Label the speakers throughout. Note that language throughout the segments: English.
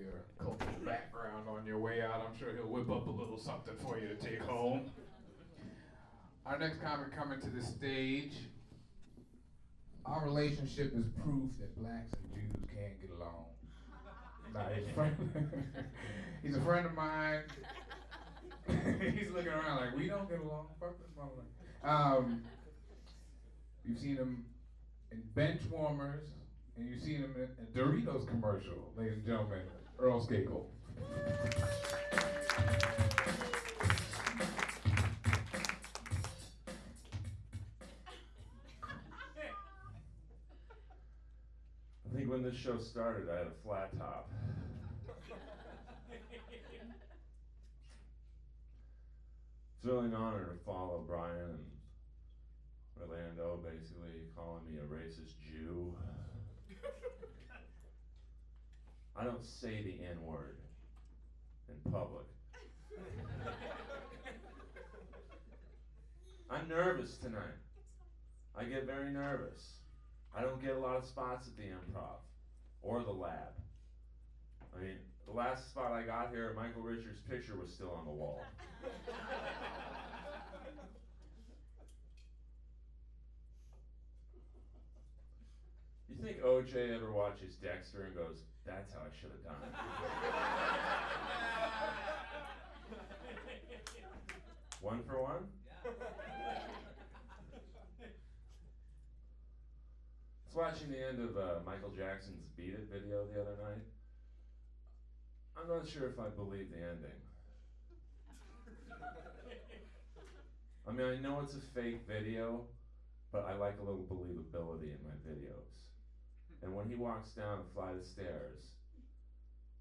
Speaker 1: your cultural background on your way out. I'm sure he'll whip up a little something for you to take home. Our next comic coming to the stage. Our relationship is proof that blacks and Jews can't get along. He's, a friend. of mine. he's looking around like we don't get along. Um, you've seen him in bench warmers, and you've seen him in a Doritos commercial, ladies and gentlemen. Earl Skakel.
Speaker 2: I think when this show started, I had a flat top. it's really an honor to follow Brian and Orlando, basically calling me a racist Jew. I don't say the N word in public. I'm nervous tonight. I get very nervous. I don't get a lot of spots at the improv or the lab. I mean, the last spot I got here, Michael Richards' picture was still on the wall. you think OJ ever watches Dexter and goes, that's how I should have done it? one for one? I was watching the end of uh, Michael Jackson's Beat It video the other night. I'm not sure if I believe the ending. I mean, I know it's a fake video, but I like a little believability in my videos. And when he walks down a flight of stairs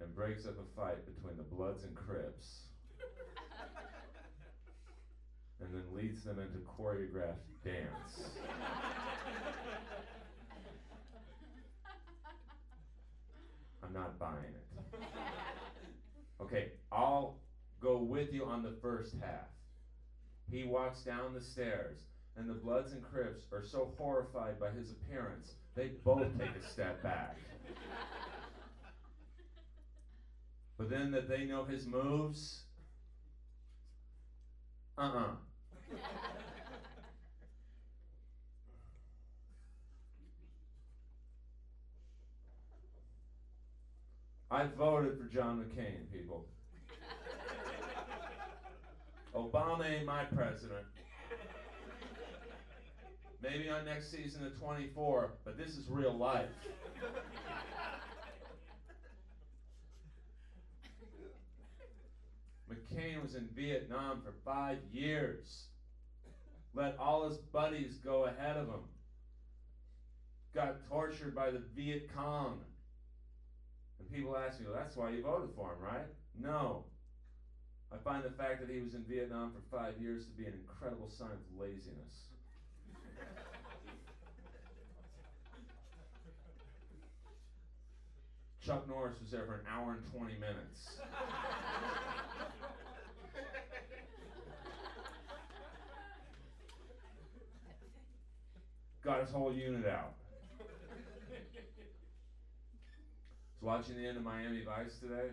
Speaker 2: and breaks up a fight between the Bloods and Crips, and then leads them into choreographed dance. I'm not buying it. Okay, I'll go with you on the first half. He walks down the stairs, and the Bloods and Crips are so horrified by his appearance, they both take a step back. But then that they know his moves, uh uh-uh. uh I voted for John McCain, people. Obama ain't my president. Maybe on next season of 24, but this is real life. McCain was in Vietnam for five years. Let all his buddies go ahead of him. Got tortured by the Viet Cong. And people ask me, well, that's why you voted for him, right? No. I find the fact that he was in Vietnam for five years to be an incredible sign of laziness. Chuck Norris was there for an hour and 20 minutes. Got his whole unit out. was watching the end of Miami Vice today.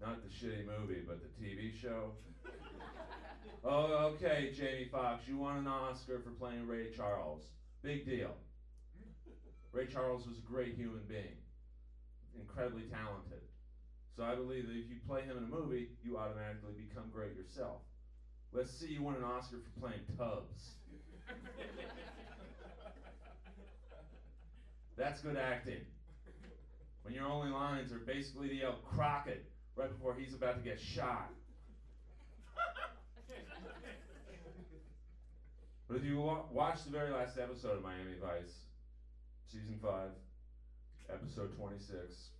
Speaker 2: Not the shitty movie, but the TV show. Oh, okay, Jamie Foxx, you won an Oscar for playing Ray Charles. Big deal. Ray Charles was a great human being, incredibly talented. So I believe that if you play him in a movie, you automatically become great yourself. Let's see you win an Oscar for playing Tubbs. That's good acting when your only lines are basically to yell Crockett right before he's about to get shot. But if you watch the very last episode of Miami Vice, season 5, episode 26,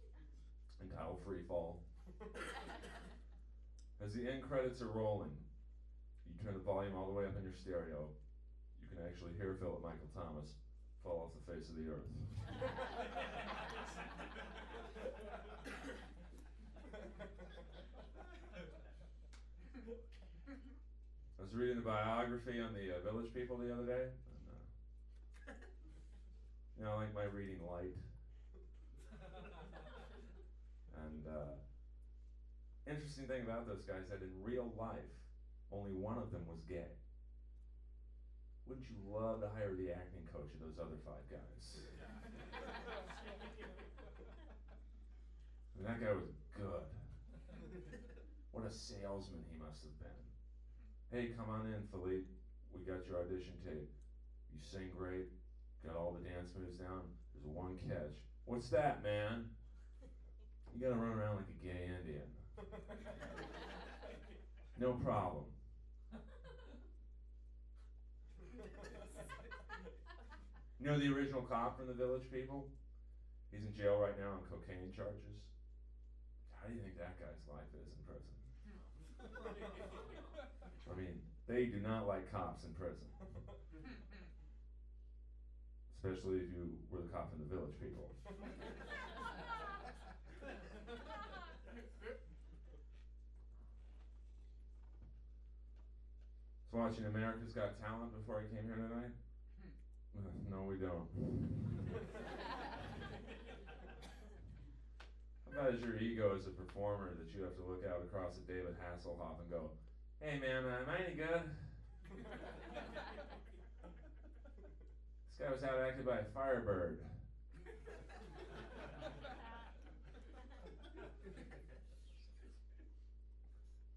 Speaker 2: entitled Free Fall, as the end credits are rolling, you turn the volume all the way up in your stereo, you can actually hear Philip Michael Thomas fall off the face of the earth. I was reading the biography on the uh, Village People the other day. And, uh, you know, I like my reading light. And uh, interesting thing about those guys that in real life, only one of them was gay. Wouldn't you love to hire the acting coach of those other five guys? That guy was good. What a salesman he must have been. Hey, come on in, Philippe. We got your audition tape. You sing great, got all the dance moves down. There's one catch. What's that, man? You gotta run around like a gay Indian. No problem. You know the original cop from the Village People? He's in jail right now on cocaine charges. How do you think that guy's life is in prison? I mean, they do not like cops in prison. Especially if you were the cop in the Village People. was watching America's Got Talent before I came here tonight. Hmm. No, we don't. How bad is your ego as a performer that you have to look out across at David Hasselhoff and go, hey man, uh, am I any good? this guy was out acted by a firebird.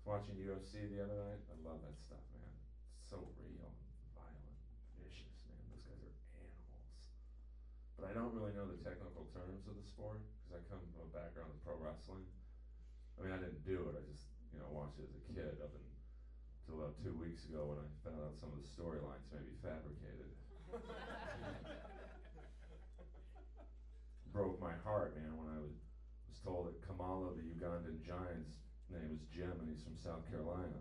Speaker 2: watching UFC the other night. I love that stuff, man. It's so real, violent, vicious, man. Those guys are animals. But I don't really know the technical terms of the sport because I come from a background of pro wrestling. I mean, I didn't do it. I just, you know, watched it as a kid up until about two weeks ago when I found out some of the storylines may be fabricated. Broke my heart, man, when I was, was told that Kamala, the Ugandan giant's name is Jim and he's from South Carolina.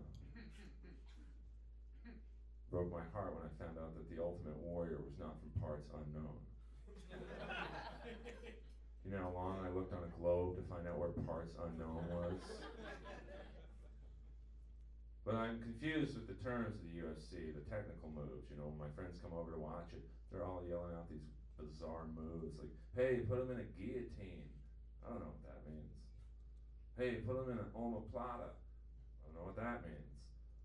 Speaker 2: Broke my heart when I found out that the Ultimate Warrior was not from parts unknown. you know how long I looked on a globe to find out where parts unknown was? But I'm confused with the terms of the UFC, the technical moves. You know, when my friends come over to watch it, they're all yelling out these bizarre moves like, hey, put him in a guillotine. I don't know what that means. Hey, put him in an omoplata. I don't know what that means.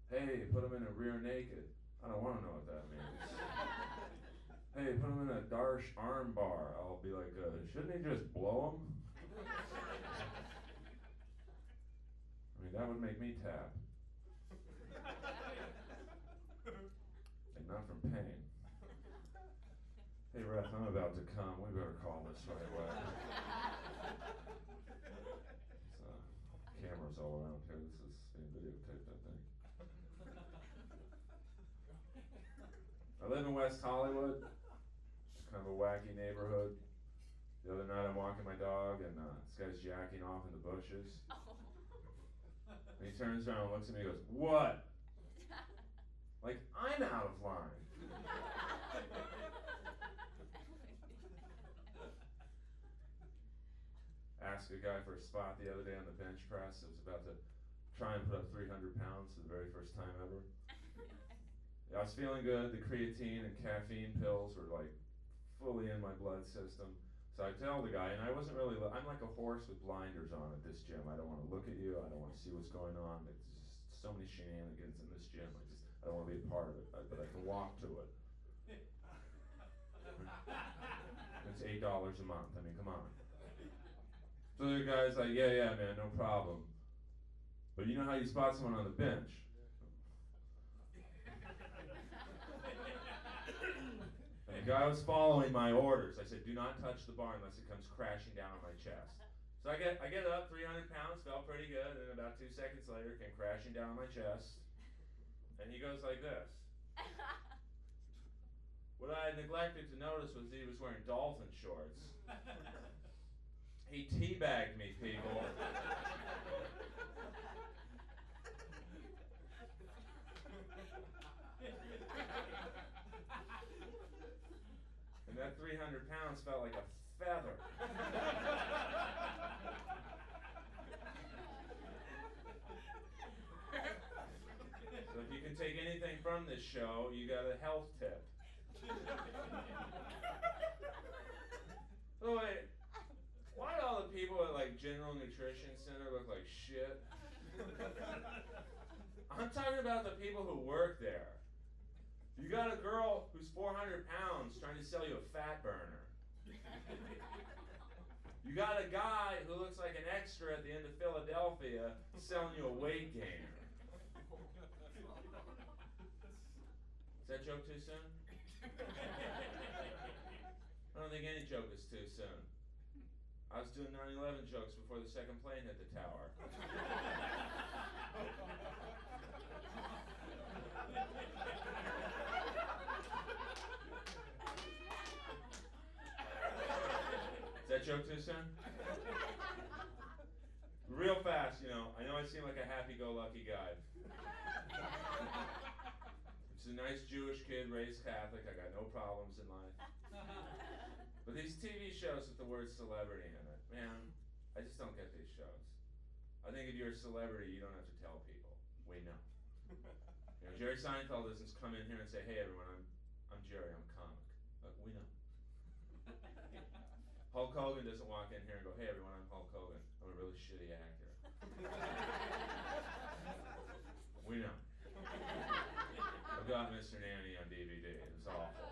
Speaker 2: Hey, put him in a rear naked. I don't want to know what that means. hey, put him in a Darsh arm bar. I'll be like, uh, shouldn't he just blow him? I mean, that would make me tap. and not from pain. Hey, ref, I'm about to come. We better call this right away. cameras all around here. This is being videotaped, I think. I live in West Hollywood, It's kind of a wacky neighborhood. The other night I'm walking my dog and uh, this guy's jacking off in the bushes. And he turns around and looks at me and goes, What? like, I'm out of line. Asked a guy for a spot the other day on the bench press. I was about to try and put up 300 pounds for the very first time ever. I was feeling good. The creatine and caffeine pills were like fully in my blood system. So I tell the guy, and I wasn't really, I'm like a horse with blinders on at this gym. I don't want to look at you. I don't want to see what's going on. It's just so many shenanigans in this gym. I just, I don't want to be a part of it, uh, but I can walk to it. It's $8 a month. I mean, come on. So the guy's like, yeah, yeah, man, no problem. But you know how you spot someone on the bench? And the guy was following my orders. I said, do not touch the bar unless it comes crashing down on my chest. So I get, I get up, 300 pounds, felt pretty good, and about two seconds later, came crashing down on my chest. And he goes like this. What I had neglected to notice was he was wearing dolphin shorts. He teabagged me, people. and that 300 pounds felt like a feather. so if you can take anything from this show, you got a health tip. oh, wait. Why do all the people at like Nutrition Center look like shit? I'm talking about the people who work there. You got a girl who's 400 pounds trying to sell you a fat burner. You got a guy who looks like an extra at the end of Philadelphia selling you a weight gainer. Is that joke too soon? I don't think any joke is too soon. I was doing 9 11 jokes before the second plane hit the tower. Is that joke too soon? Real fast, you know. I know I seem like a happy-go-lucky guy. It's a nice Jewish kid raised Catholic. I got no problems in life. But these TV shows with the word celebrity in it, man, I just don't get these shows. I think if you're a celebrity, you don't have to tell people. We know. You know, Jerry Seinfeld doesn't come in here and say, "Hey, everyone, I'm I'm Jerry. I'm a comic." But we know. Hulk Hogan doesn't walk in here and go, "Hey, everyone, I'm Hulk Hogan. I'm a really shitty actor." we know. I've got Mr. Nanny on DVD. It was awful.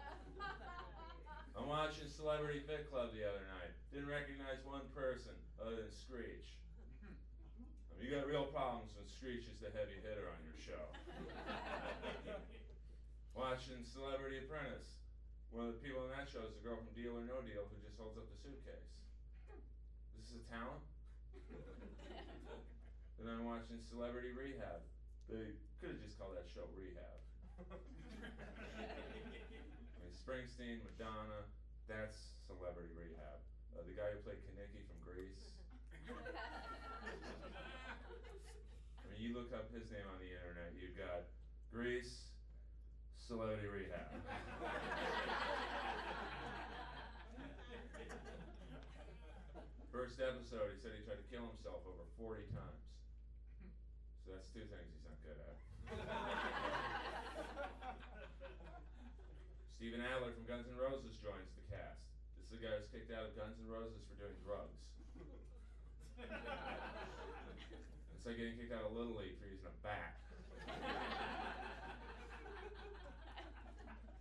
Speaker 2: I'm watching Celebrity Fit Club the other night. Didn't recognize one person other than Screech. I mean, you got real problems when Screech is the heavy hitter on your show. Watching Celebrity Apprentice. One of the people in that show is the girl from Deal or No Deal who just holds up the suitcase. This is a talent? Then I'm watching Celebrity Rehab. They could have just called that show Rehab. I mean, Springsteen, Madonna, that's Celebrity Rehab. Uh, the guy who played Kenickie from Grease. I mean, you look up his name on the internet, you've got Grease, Celebrity Rehab. First episode, he said he tried to kill himself over 40 times. So that's two things he's not good at. Steven Adler from Guns N' Roses joins the cast. This is the guy who's kicked out of Guns N' Roses for doing drugs. It's like getting kicked out of Little League for using a bat.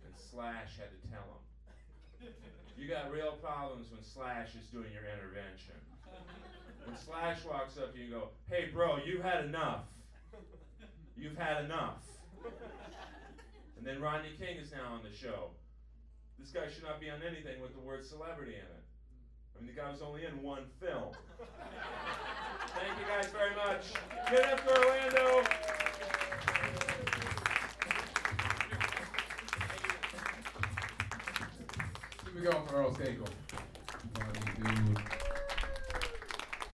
Speaker 2: And Slash had to tell him. You got real problems when Slash is doing your intervention. When Slash walks up to you and go, hey bro, you've had enough. You've had enough. And then Rodney King is now on the show. This guy should not be on anything with the word celebrity in it. I mean, the guy was only in one film. Thank you guys very much. Get up for Orlando.
Speaker 1: Keep it going for Earl Skakel. Funny dude.